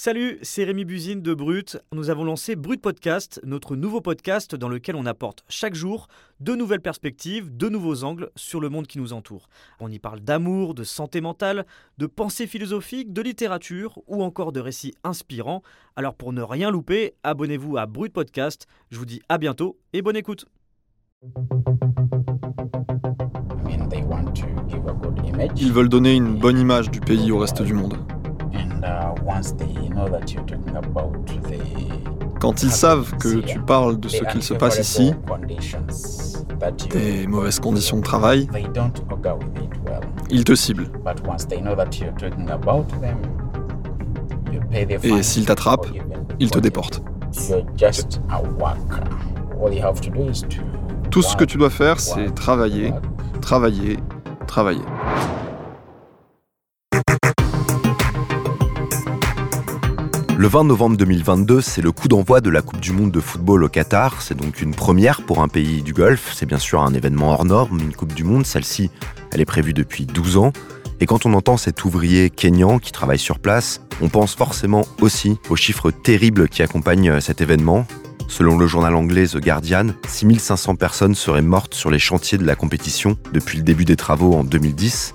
Salut, c'est Rémi Buzine de Brut. Nous avons lancé Brut Podcast, notre nouveau podcast dans lequel on apporte chaque jour de nouvelles perspectives, de nouveaux angles sur le monde qui nous entoure. On y parle d'amour, de santé mentale, de pensée philosophique, de littérature ou encore de récits inspirants. Alors pour ne rien louper, abonnez-vous à Brut Podcast. Je vous dis à bientôt et bonne écoute. Ils veulent donner une bonne image du pays au reste du monde. Quand ils savent que tu parles de ce qu'il se passe ici, des mauvaises conditions de travail, ils te ciblent. Et s'ils t'attrapent, ils te déportent. Tout ce que tu dois faire, c'est travailler, travailler, travailler. Le 20 novembre 2022, c'est le coup d'envoi de la Coupe du Monde de football au Qatar. C'est donc une première pour un pays du Golfe. C'est bien sûr un événement hors norme, une Coupe du Monde. Celle-ci, elle est prévue depuis 12 ans. Et quand on entend cet ouvrier kényan qui travaille sur place, on pense forcément aussi aux chiffres terribles qui accompagnent euh, cet événement. Selon le journal anglais The Guardian, 6500 personnes seraient mortes sur les chantiers de la compétition depuis le début des travaux en 2010.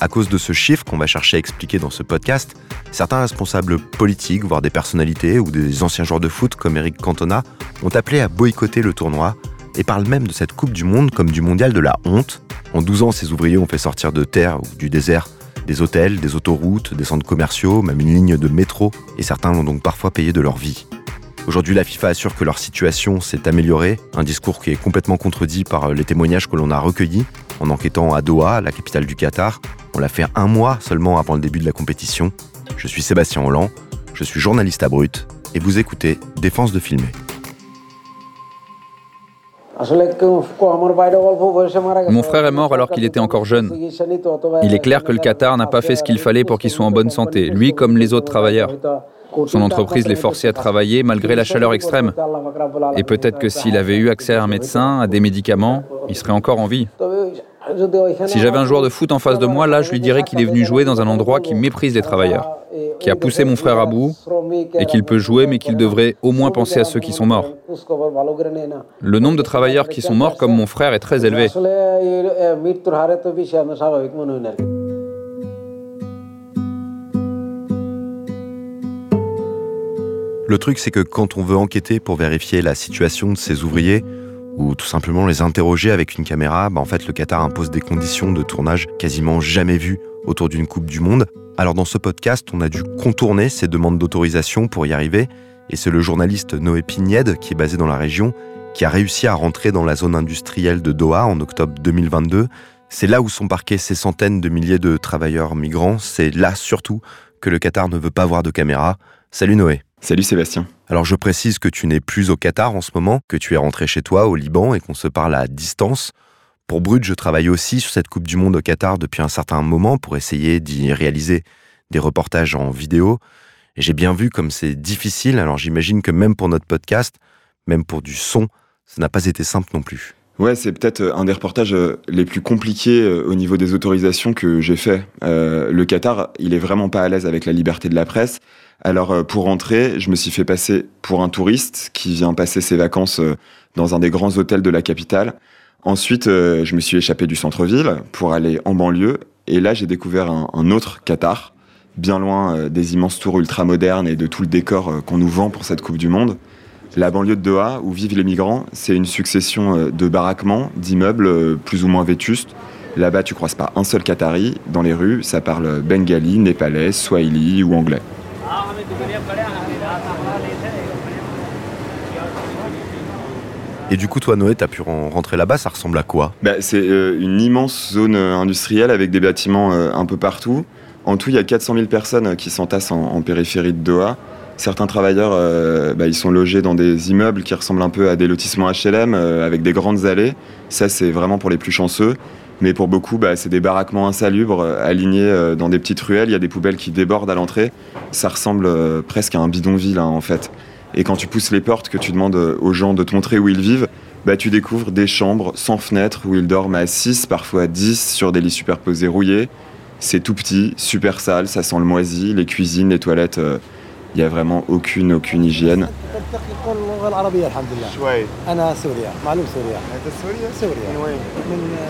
À cause de ce chiffre qu'on va chercher à expliquer dans ce podcast, certains responsables politiques, voire des personnalités ou des anciens joueurs de foot comme Eric Cantona, ont appelé à boycotter le tournoi et parlent même de cette Coupe du Monde comme du mondial de la honte. En 12 ans, ces ouvriers ont fait sortir de terre ou du désert des hôtels, des autoroutes, des centres commerciaux, même une ligne de métro, et certains l'ont donc parfois payé de leur vie. Aujourd'hui, la FIFA assure que leur situation s'est améliorée, un discours qui est complètement contredit par les témoignages que l'on a recueillis en enquêtant à Doha, la capitale du Qatar. On l'a fait un mois seulement avant le début de la compétition. Je suis Sébastien Holland, je suis journaliste à Brut, et vous écoutez Défense de filmer. Mon frère est mort alors qu'il était encore jeune. Il est clair que le Qatar n'a pas fait ce qu'il fallait pour qu'il soit en bonne santé, lui comme les autres travailleurs. Son entreprise l'est forcé à travailler malgré la chaleur extrême. Et peut-être que s'il avait eu accès à un médecin, à des médicaments, il serait encore en vie. Si j'avais un joueur de foot en face de moi, là, je lui dirais qu'il est venu jouer dans un endroit qui méprise les travailleurs, qui a poussé mon frère à bout, et qu'il peut jouer, mais qu'il devrait au moins penser à ceux qui sont morts. Le nombre de travailleurs qui sont morts comme mon frère est très élevé. Le truc, c'est que quand on veut enquêter pour vérifier la situation de ces ouvriers, ou tout simplement les interroger avec une caméra, bah en fait le Qatar impose des conditions de tournage quasiment jamais vues autour d'une Coupe du Monde. Alors dans ce podcast, on a dû contourner ces demandes d'autorisation pour y arriver, et c'est le journaliste Noé Pignède, qui est basé dans la région, qui a réussi à rentrer dans la zone industrielle de Doha en octobre 2022. C'est là où sont parqués ces centaines de milliers de travailleurs migrants, c'est là surtout que le Qatar ne veut pas voir de caméra. Salut Noé. Salut Sébastien. Alors je précise que tu n'es plus au Qatar en ce moment, que tu es rentré chez toi au Liban et qu'on se parle à distance. Pour Brut, je travaille aussi sur cette Coupe du Monde au Qatar depuis un certain moment pour essayer d'y réaliser des reportages en vidéo. Et j'ai bien vu comme c'est difficile, alors j'imagine que même pour notre podcast, même pour du son, ça n'a pas été simple non plus. Ouais, c'est peut-être un des reportages euh, les plus compliqués euh, au niveau des autorisations que j'ai fait. Euh, le Qatar, il est vraiment pas à l'aise avec la liberté de la presse. Alors euh, pour rentrer, je me suis fait passer pour un touriste qui vient passer ses vacances euh, dans un des grands hôtels de la capitale. Ensuite, euh, je me suis échappé du centre-ville pour aller en banlieue. Et là, j'ai découvert un, autre Qatar, bien loin des immenses tours ultra-modernes et de tout le décor qu'on nous vend pour cette Coupe du Monde. La banlieue de Doha, où vivent les migrants, c'est une succession de baraquements, d'immeubles plus ou moins vétustes. Là-bas, tu croises pas un seul Qatari. Dans les rues, ça parle bengali, népalais, swahili ou anglais. Et du coup, toi, Noé, tu as pu rentrer là-bas, ça ressemble à quoi? Bah, C'est euh, une immense zone euh, industrielle avec des bâtiments euh, un peu partout. En tout, il y a 400 000 personnes qui s'entassent en, périphérie de Doha. Certains travailleurs, bah, ils sont logés dans des immeubles qui ressemblent un peu à des lotissements HLM avec des grandes allées. Ça, c'est vraiment pour les plus chanceux. Mais pour beaucoup, bah, c'est des baraquements insalubres, euh, alignés euh, dans des petites ruelles. Il y a des poubelles qui débordent à l'entrée. Ça ressemble euh, presque à un bidonville, hein, en fait. Et quand tu pousses les portes, que tu demandes aux gens de te montrer où ils vivent, bah, tu découvres des chambres sans fenêtres où ils dorment à 6, parfois à 10, sur des lits superposés rouillés. C'est tout petit, super sale, ça sent le moisi, les cuisines, les toilettes Il n'y a vraiment aucune, aucune hygiène.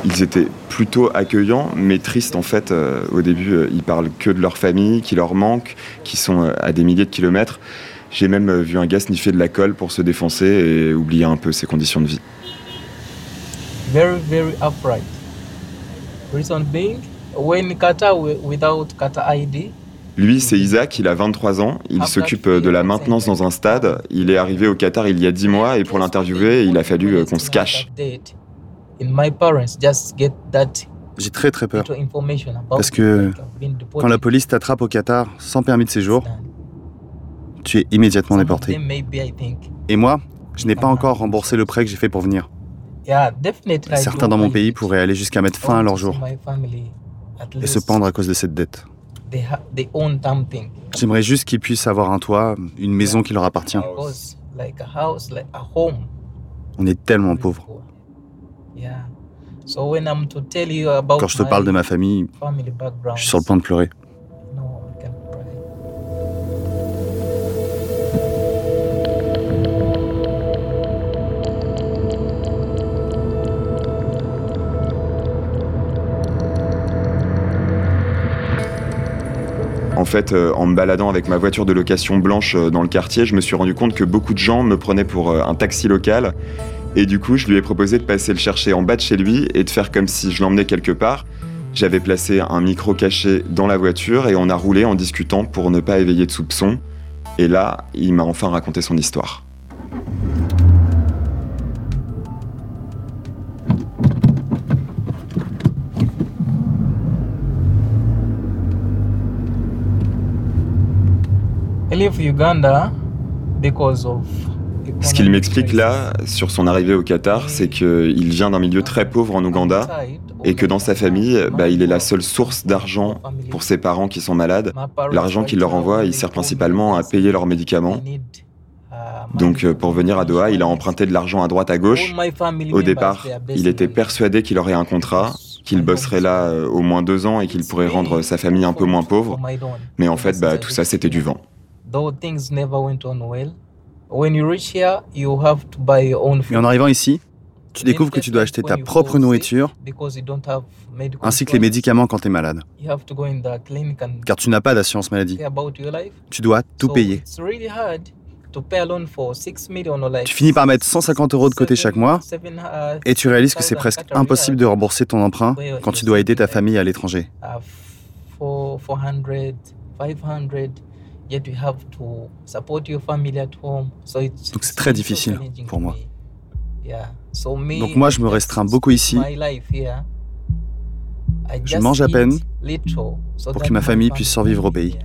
Ils étaient plutôt accueillants, mais tristes en fait. Euh, au début, euh, ils parlent que de leur famille, qui leur manque, qui sont euh, à des milliers de kilomètres. J'ai même vu un gars sniffer de la colle pour se défoncer et oublier un peu ses conditions de vie. Very, very upright. Reason being, when Qatar without Qatar ID, lui, c'est Isaac, il a 23 ans, il s'occupe de la maintenance dans un stade. Il est arrivé au Qatar il y a 10 mois et pour l'interviewer, il a fallu qu'on se cache. J'ai très très peur. Parce que quand la police t'attrape au Qatar sans permis de séjour, tu es immédiatement déporté. Et moi, je n'ai pas encore remboursé le prêt que j'ai fait pour venir. Certains dans mon pays pourraient aller jusqu'à mettre fin à leur jour et se pendre à cause de cette dette. J'aimerais juste qu'ils puissent avoir un toit, une maison qui leur appartient. On est tellement pauvres. Quand je te parle de ma famille, je suis sur le point de pleurer. Fait, euh, en me baladant avec ma voiture de location blanche euh, dans le quartier, je me suis rendu compte que beaucoup de gens me prenaient pour euh, un taxi local. Et du coup, je lui ai proposé de passer le chercher en bas de chez lui et de faire comme si je l'emmenais quelque part. J'avais placé un micro caché dans la voiture et on a roulé en discutant pour ne pas éveiller de soupçons. Et là, il m'a enfin raconté son histoire. Ce qu'il m'explique là, sur son arrivée au Qatar, c'est qu'il vient d'un milieu très pauvre en Ouganda et que dans sa famille, bah, il est la seule source d'argent pour ses parents qui sont malades. L'argent qu'il leur envoie, il sert principalement à payer leurs médicaments. Donc euh, pour venir à Doha, il a emprunté de l'argent à droite à gauche. Au départ, il était persuadé qu'il aurait un contrat, qu'il bosserait là euh, au moins deux ans et qu'il pourrait rendre sa famille un peu moins pauvre. Mais en fait, bah, tout ça, c'était du vent. Mais en arrivant ici, tu découvres que tu dois acheter ta propre nourriture ainsi que les médicaments quand tu es malade. Car tu n'as pas d'assurance maladie. Tu dois tout payer. Tu finis par mettre 150 euros de côté chaque mois et tu réalises que c'est presque impossible de rembourser ton emprunt quand tu dois aider ta famille à l'étranger. Donc c'est très difficile pour moi. Donc moi, je me restreins beaucoup ici. Je mange à peine pour que ma famille puisse survivre au pays.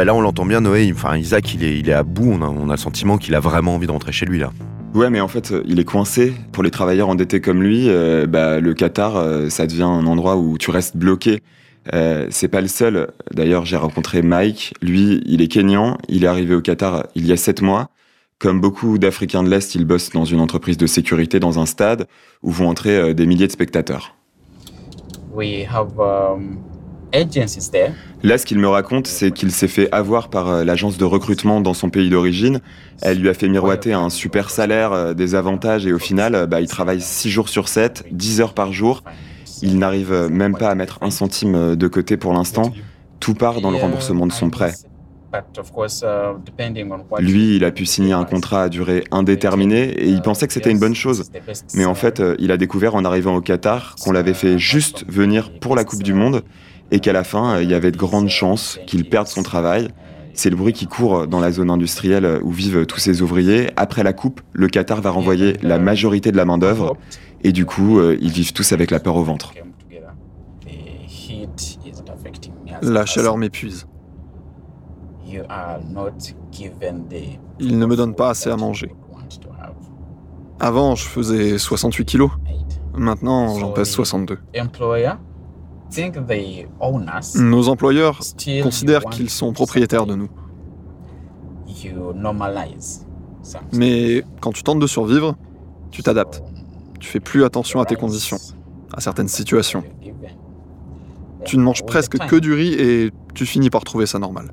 Ouais, là on l'entend bien, Noé. Enfin, Isaac, il est, il est à bout. On a, on a le sentiment qu'il a vraiment envie de rentrer chez lui là. Ouais, mais en fait, il est coincé. Pour les travailleurs endettés comme lui, euh, bah, le Qatar, euh, ça devient un endroit où tu restes bloqué. Euh, c'est pas le seul. D'ailleurs, j'ai rencontré Mike. Lui, il est kényan. Il est arrivé au Qatar il y a sept mois. Comme beaucoup d'Africains de l'Est, il bosse dans une entreprise de sécurité dans un stade où vont entrer des milliers de spectateurs. We have, um, Là, ce qu'il me raconte, c'est qu'il s'est fait avoir par euh, l'agence de recrutement dans son pays d'origine. Elle lui a fait miroiter un super salaire, euh, des avantages, et au final, euh, bah, il travaille 6 jours sur 7, 10 heures par jour. Il n'arrive même pas à mettre un centime de côté pour l'instant. Tout part dans le remboursement de son prêt. Lui, il a pu signer un contrat à durée indéterminée et il pensait que c'était une bonne chose. Mais en fait, il a découvert en arrivant au Qatar qu'on l'avait fait juste venir pour la Coupe du Monde et qu'à la fin, euh, il y avait de grandes chances qu'il perde son travail. C'est le bruit qui court dans la zone industrielle où vivent tous ces ouvriers. Après la coupe, le Qatar va renvoyer la majorité de la main-d'œuvre et du coup, euh, ils vivent tous avec la peur au ventre. La chaleur m'épuise. Ils ne me donnent pas assez à manger. Avant, je faisais 68 kilos. Maintenant, j'en pèse 62. Nos employeurs considèrent qu'ils sont propriétaires de nous. Mais quand tu tentes de survivre, tu t'adaptes. Tu fais plus attention à tes conditions, à certaines situations. Tu ne manges presque que du riz et tu finis par trouver ça normal.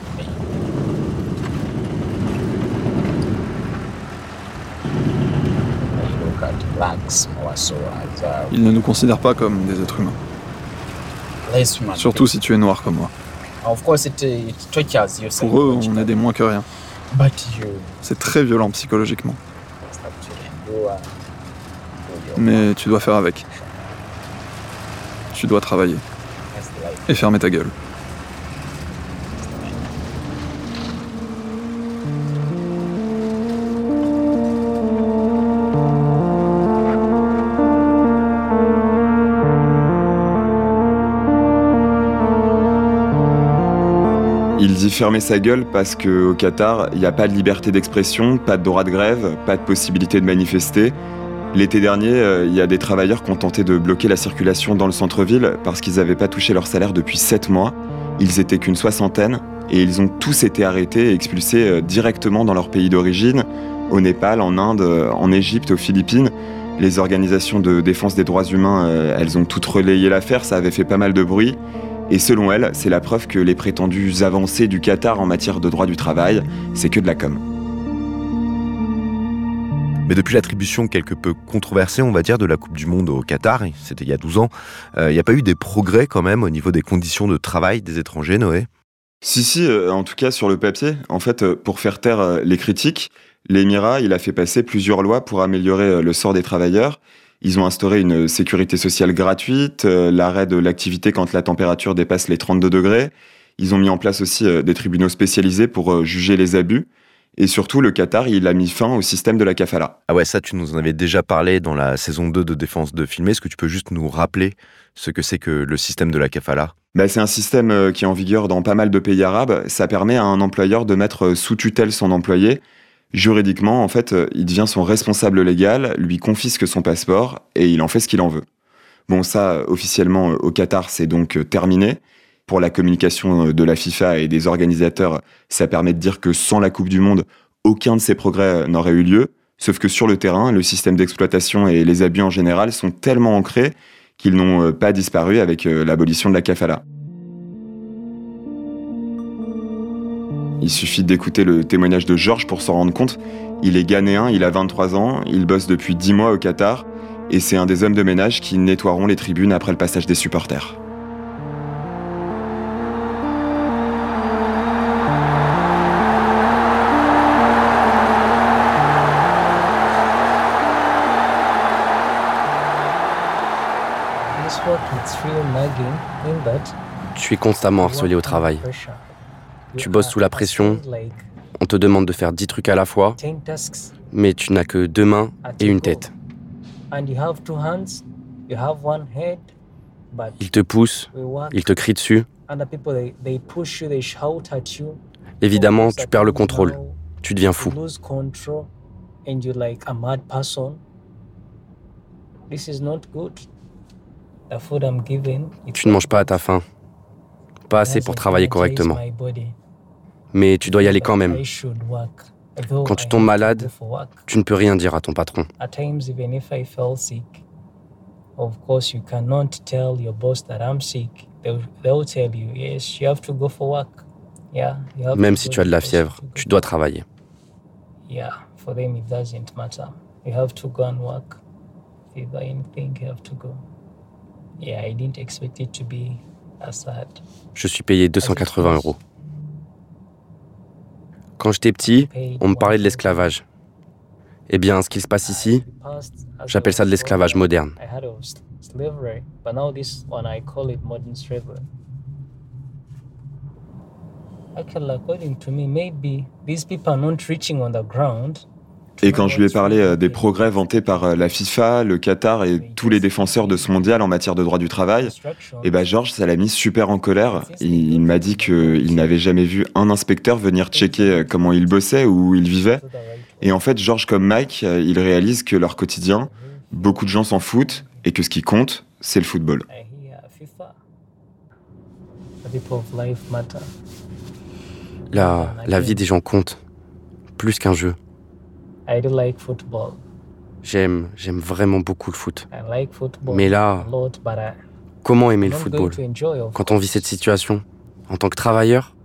Ils ne nous considèrent pas comme des êtres humains. Surtout si tu es noir comme moi. Pour eux, on est des moins que rien. C'est très violent psychologiquement. Mais tu dois faire avec. Tu dois travailler. Et fermer ta gueule. Il dit fermer sa gueule parce qu'au Qatar, il n'y a pas de liberté d'expression, pas de droit de grève, pas de possibilité de manifester. L'été dernier, euh, il y a des travailleurs qui ont tenté de bloquer la circulation dans le centre-ville parce qu'ils n'avaient pas touché leur salaire depuis 7 mois. Ils étaient qu'une soixantaine et ils ont tous été arrêtés et expulsés euh, directement dans leur pays d'origine, au Népal, en Inde, euh, en Égypte, aux Philippines. Les organisations de défense des droits humains, elles ont toutes relayé l'affaire, ça avait fait pas mal de bruit. Et selon elle, c'est la preuve que les prétendues avancées du Qatar en matière de droit du travail, c'est que de la com. Mais depuis l'attribution quelque peu controversée, on va dire, de la Coupe du Monde au Qatar, c'était il y a 12 ans, euh, il n'y a pas eu des progrès quand même au niveau des conditions de travail des étrangers, Noé? Si, si, euh, en tout cas sur le papier. En fait, euh, pour faire taire les critiques, l'Émirat, il a fait passer plusieurs lois pour améliorer le sort des travailleurs. Ils ont instauré une sécurité sociale gratuite, euh, l'arrêt de l'activité quand la température dépasse les 32 degrés. Ils ont mis en place aussi euh, des tribunaux spécialisés pour euh, juger les abus. Et surtout, le Qatar, il a mis fin au système de la kafala. Ah ouais, ça, tu nous en avais déjà parlé dans la saison 2 de Défense de Filmer. Est-ce que tu peux juste nous rappeler ce que c'est que le système de la kafala? Bah, C'est un système qui est en vigueur dans pas mal de pays arabes. Ça permet à un employeur de mettre sous tutelle son employé juridiquement, en fait, euh, il devient son responsable légal, lui confisque son passeport et il en fait ce qu'il en veut. Bon, ça, officiellement, euh, au Qatar, c'est donc euh, terminé. Pour la communication de la FIFA et des organisateurs, ça permet de dire que sans la Coupe du Monde, aucun de ces progrès n'aurait eu lieu. Sauf que sur le terrain, le système d'exploitation et les abus en général sont tellement ancrés qu'ils n'ont pas disparu avec l'abolition de la kafala. Il suffit d'écouter le témoignage de Georges pour s'en rendre compte. Il est ghanéen, il a 23 ans, il bosse depuis 10 mois au Qatar, et c'est un des hommes de ménage qui nettoieront les tribunes après le passage des supporters. Tu es constamment harcelé au travail. Tu bosses sous la pression, on te demande de faire 10 trucs à la fois, mais tu n'as que deux mains et une tête. Ils te poussent, ils te crient dessus. Évidemment, tu perds le contrôle, tu deviens fou. Tu ne manges pas à ta faim, pas assez pour travailler correctement mais tu dois y aller quand même. Quand tu tombes malade, tu ne peux rien dire à ton patron. Même si tu as de la fièvre, tu dois travailler. Je suis payé 280 euros. Quand j'étais petit, on me parlait de l'esclavage. Eh bien, ce qui se passe ici, j'appelle ça de l'esclavage moderne. Et quand je lui ai parlé euh, des progrès vantés par euh, la FIFA, le Qatar et tous les défenseurs de ce mondial en matière de droit du travail, et eh ben Georges, ça l'a mis super en colère. Il, m'a dit qu'il n'avait jamais vu un inspecteur venir checker euh, comment il bossait ou où il vivait. Et en fait, Georges comme Mike, il réalise que leur quotidien, beaucoup de gens s'en foutent et que ce qui compte, c'est le football. La, la vie des gens compte, plus qu'un jeu. J'aime, j'aime vraiment beaucoup le foot. Mais là, comment aimer le football quand on vit cette situation en tant que travailleur?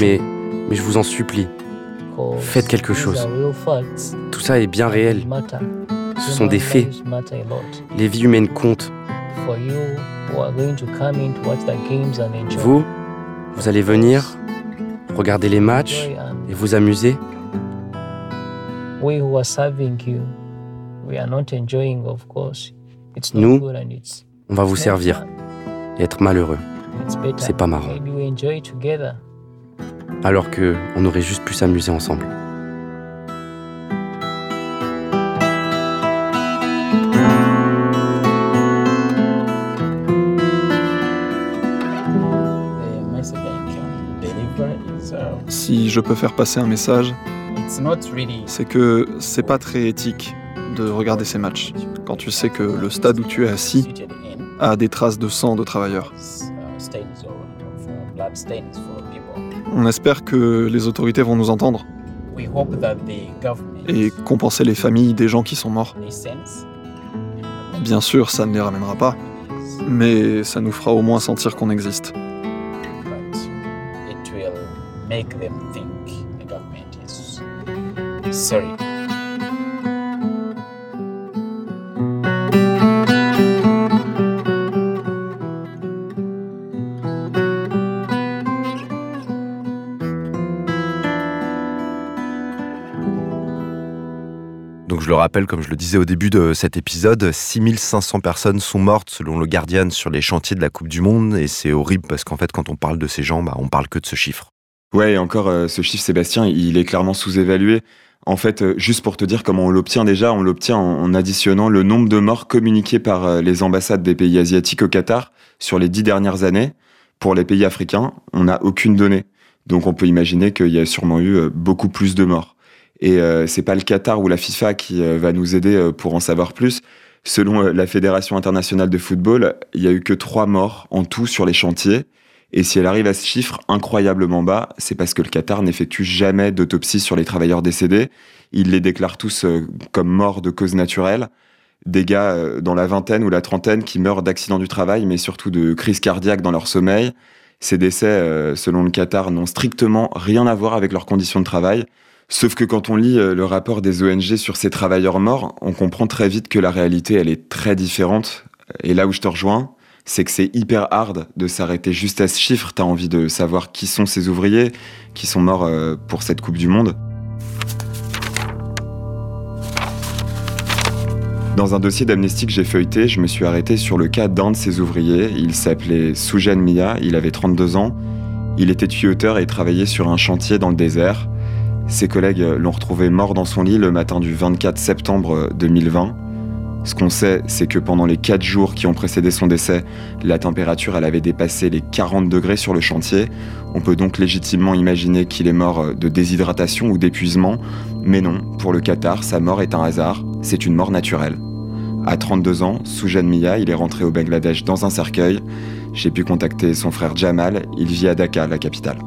Mais, mais je vous en supplie, faites quelque chose. Tout ça est bien réel. Ce sont des faits. Les vies humaines comptent. Vous, vous allez venir, regarder les matchs et vous amuser. Nous, on va vous servir et être malheureux. C'est pas marrant. Alors que on aurait juste pu s'amuser ensemble. Si je peux faire passer un message, c'est que c'est pas très éthique de regarder ces matchs quand tu sais que le stade où tu es assis a des traces de sang de travailleurs. On espère que les autorités vont nous entendre et compenser les familles des gens qui sont morts. Bien sûr, ça ne les ramènera pas, mais ça nous fera au moins sentir qu'on existe. je rappelle, comme je le disais au début de cet épisode, 6500 personnes sont mortes selon le Guardian sur les chantiers de la Coupe du Monde. Et c'est horrible parce qu'en fait, quand on parle de ces gens, bah, on parle que de ce chiffre. Ouais, et encore, euh, ce chiffre, Sébastien, il est clairement sous-évalué. En fait, euh, juste pour te dire comment on l'obtient déjà, on l'obtient en, additionnant le nombre de morts communiqués par euh, les ambassades des pays asiatiques au Qatar sur les dix dernières années. Pour les pays africains, on n'a aucune donnée. Donc on peut imaginer qu'il y a sûrement eu beaucoup plus de morts. Et euh, c'est pas le Qatar ou la FIFA qui euh, va nous aider euh, pour en savoir plus. Selon la Fédération internationale de football, il y a eu que trois morts en tout sur les chantiers. Et si elle arrive à ce chiffre incroyablement bas, c'est parce que le Qatar n'effectue jamais d'autopsie sur les travailleurs décédés. Il les déclare tous comme morts de cause naturelle. Des gars dans la vingtaine ou la trentaine qui meurent d'accidents du travail, mais surtout de crise cardiaque dans leur sommeil. Ces décès, selon le Qatar, n'ont strictement rien à voir avec leurs conditions de travail. Sauf que quand on lit euh, le rapport des ONG sur ces travailleurs morts, on comprend très vite que la réalité, elle est très différente. Et là où je te rejoins, c'est que c'est hyper hard de s'arrêter juste à ce chiffre. T'as envie de savoir qui sont ces ouvriers qui sont morts euh, pour cette Coupe du Monde. Dans un dossier d'amnistie que j'ai feuilleté, je me suis arrêté sur le cas d'un de ces ouvriers. Il s'appelait Soujan Mia, il avait 32 ans. Il était tuyauteur et travaillait sur un chantier dans le désert. Ses collègues l'ont retrouvé mort dans son lit le matin du 24 septembre 2020. Ce qu'on sait, c'est que pendant les 4 jours qui ont précédé son décès, la température avait dépassé les 40 degrés sur le chantier. On peut donc légitimement imaginer qu'il est mort de déshydratation ou d'épuisement, mais non, pour le Qatar, sa mort est un hasard, c'est une mort naturelle. À 32 ans, Soujan Mia, il est rentré au Bangladesh dans un cercueil. J'ai pu contacter son frère Jamal, il vit à Dhaka, la capitale.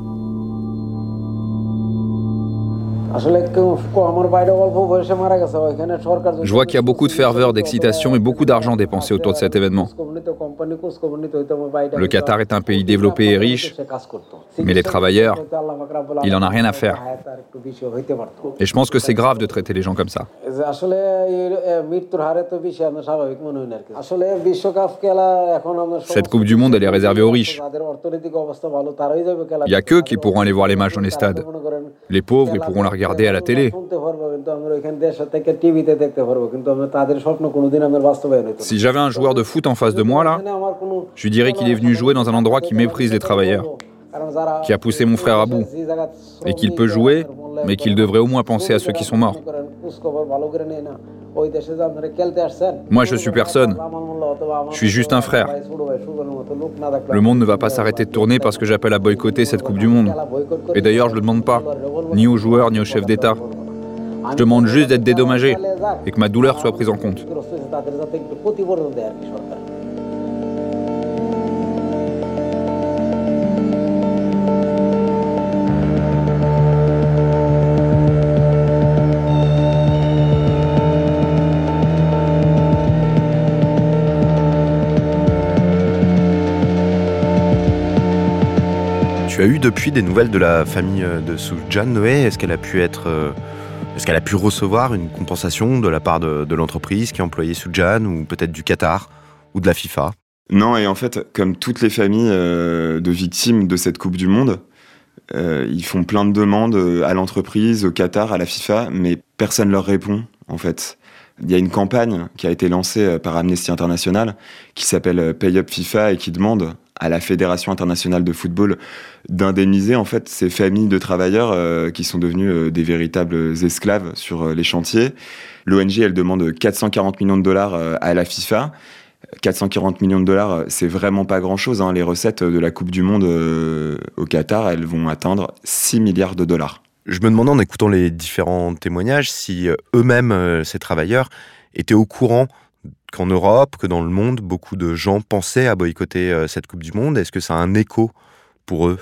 Je vois qu'il y a beaucoup de ferveur, d'excitation et beaucoup d'argent dépensé autour de cet événement. Le Qatar est un pays développé et riche, mais les travailleurs, il n'en a rien à faire. Et je pense que c'est grave de traiter les gens comme ça. Cette Coupe du Monde, elle est réservée aux riches. Il n'y a qu'eux qui pourront aller voir les matchs dans les stades. Les pauvres, ils pourront la regarder à la télé. Si j'avais un joueur de foot en face de moi, là, je lui dirais qu'il est venu jouer dans un endroit qui méprise les travailleurs, qui a poussé mon frère à bout, et qu'il peut jouer, mais qu'il devrait au moins penser à ceux qui sont morts. Moi, je suis personne. Je suis juste un frère. Le monde ne va pas s'arrêter de tourner parce que j'appelle à boycotter cette Coupe du Monde. Et d'ailleurs, je ne le demande pas, ni aux joueurs, ni aux chefs d'État. Je demande juste d'être dédommagé et que ma douleur soit prise en compte. Tu as eu depuis des nouvelles de la famille euh, de Soujan Noé? Est-ce qu'elle a pu être, euh, est-ce qu'elle a pu recevoir une compensation de la part de, l'entreprise qui a employé Soujan ou peut-être du Qatar ou de la FIFA? Non, et en fait, comme toutes les familles euh, de victimes de cette Coupe du Monde, ils font plein de demandes à l'entreprise, au Qatar, à la FIFA, mais personne leur répond en fait. Il y a une campagne qui a été lancée par Amnesty International qui s'appelle Pay Up FIFA et qui demande à la Fédération internationale de football d'indemniser en fait ces familles de travailleurs euh, qui sont devenus euh, des véritables esclaves sur euh, les chantiers. L'ONG elle demande 440 millions de dollars à la FIFA. 440 millions de dollars, c'est vraiment pas grand-chose. Hein. Les recettes de la Coupe du Monde au Qatar, elles vont atteindre 6 milliards de dollars. Je me demandais en écoutant les différents témoignages si eux-mêmes, ces travailleurs, étaient au courant qu'en Europe, que dans le monde, beaucoup de gens pensaient à boycotter euh, cette Coupe du Monde Est-ce que ça a un écho pour eux?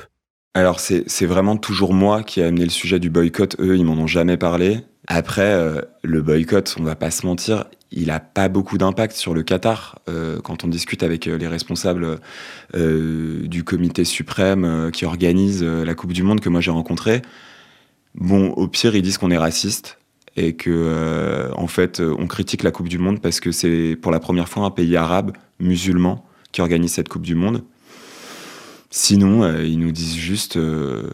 Alors c'est vraiment toujours moi qui ai amené le sujet du boycott. Eux, ils m'en ont jamais parlé. Après, euh, le boycott, on va pas se mentir, il a pas beaucoup d'impact sur le Qatar. Euh, quand on discute avec les responsables du comité suprême qui organise la Coupe du Monde que moi j'ai rencontré, bon, au pire, ils disent qu'on est raciste et que euh, en fait on critique la Coupe du Monde parce que c'est pour la première fois un pays arabe musulman qui organise cette Coupe du Monde. Sinon, euh, ils nous disent juste euh,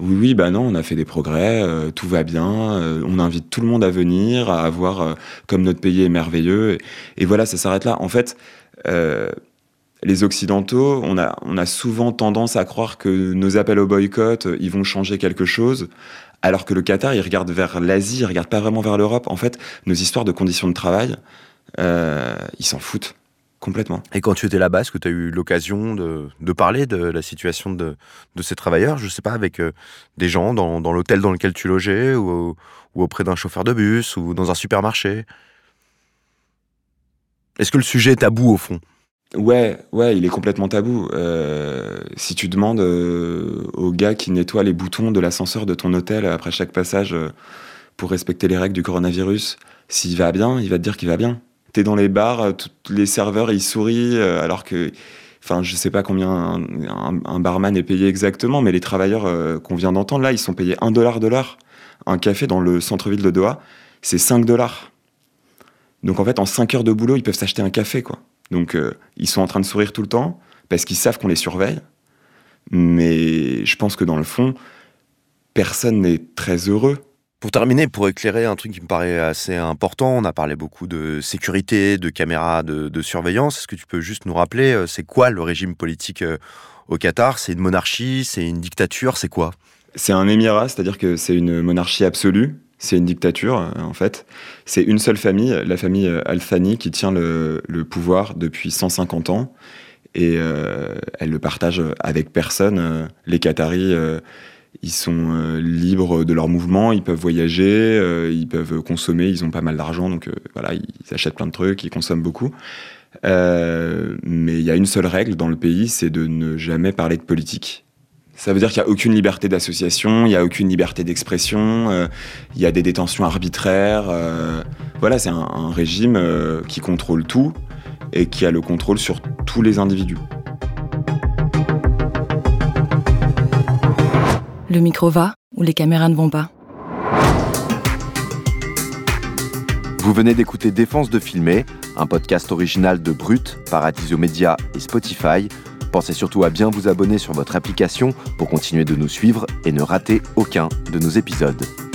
oui, oui, bah non, on a fait des progrès, tout va bien, on invite tout le monde à venir, à voir comme notre pays est merveilleux. Et, voilà, ça s'arrête là. En fait, les Occidentaux, on a, souvent tendance à croire que nos appels au boycott, ils vont changer quelque chose, alors que le Qatar, il regarde vers l'Asie, il regarde pas vraiment vers l'Europe. En fait, nos histoires de conditions de travail, euh, ils s'en foutent complètement. Et quand tu étais là-bas, est-ce que tu as eu l'occasion de, parler de la situation de, ces travailleurs, je sais pas, avec euh, des gens dans, l'hôtel dans lequel tu logeais, ou, ou auprès d'un chauffeur de bus, ou dans un supermarché Est-ce que le sujet est tabou au fond? Ouais, ouais, il est complètement tabou. Euh, si tu demandes euh, au gars qui nettoie les boutons de l'ascenseur de ton hôtel après chaque passage euh, pour respecter les règles du coronavirus, s'il va bien, il va te dire qu'il va bien. T'es dans les bars, les serveurs ils sourient alors que, enfin, je sais pas combien un, barman est payé exactement, mais les travailleurs qu'on vient d'entendre là, ils sont payés 1 dollar de l'heure. Un café dans le centre-ville de Doha, c'est 5 dollars. Donc en fait, en 5 heures de boulot, ils peuvent s'acheter un café, quoi. Donc euh, ils sont en train de sourire tout le temps parce qu'ils savent qu'on les surveille. Mais je pense que dans le fond, personne n'est très heureux. Pour terminer, pour éclairer un truc qui me paraît assez important, on a parlé beaucoup de sécurité, de caméras de, surveillance. Est-ce que tu peux juste nous rappeler, euh, c'est quoi le régime politique euh, au Qatar? C'est une monarchie C'est une dictature C'est quoi? C'est un émirat, c'est-à-dire que c'est une monarchie absolue. C'est une dictature, euh, en fait. C'est une seule famille, la famille euh, Al-Thani, qui tient le, pouvoir depuis 150 ans. Et euh, elle le partage avec personne. Les Qataris, ils sont libres de leur mouvement, ils peuvent voyager, ils peuvent consommer, ils ont pas mal d'argent, donc voilà, ils achètent plein de trucs, ils consomment beaucoup. mais il y a une seule règle dans le pays, c'est de ne jamais parler de politique. Ça veut dire qu'il n'y a aucune liberté d'association, il n'y a aucune liberté d'expression, euh, il y a des détentions arbitraires. Euh, voilà, c'est un, régime euh, qui contrôle tout et qui a le contrôle sur tous les individus. Le micro va ou les caméras ne vont pas? Vous venez d'écouter Défense de filmer, un podcast original de Brut, Paradiso Media et Spotify. Pensez surtout à bien vous abonner sur votre application pour continuer de nous suivre et ne rater aucun de nos épisodes.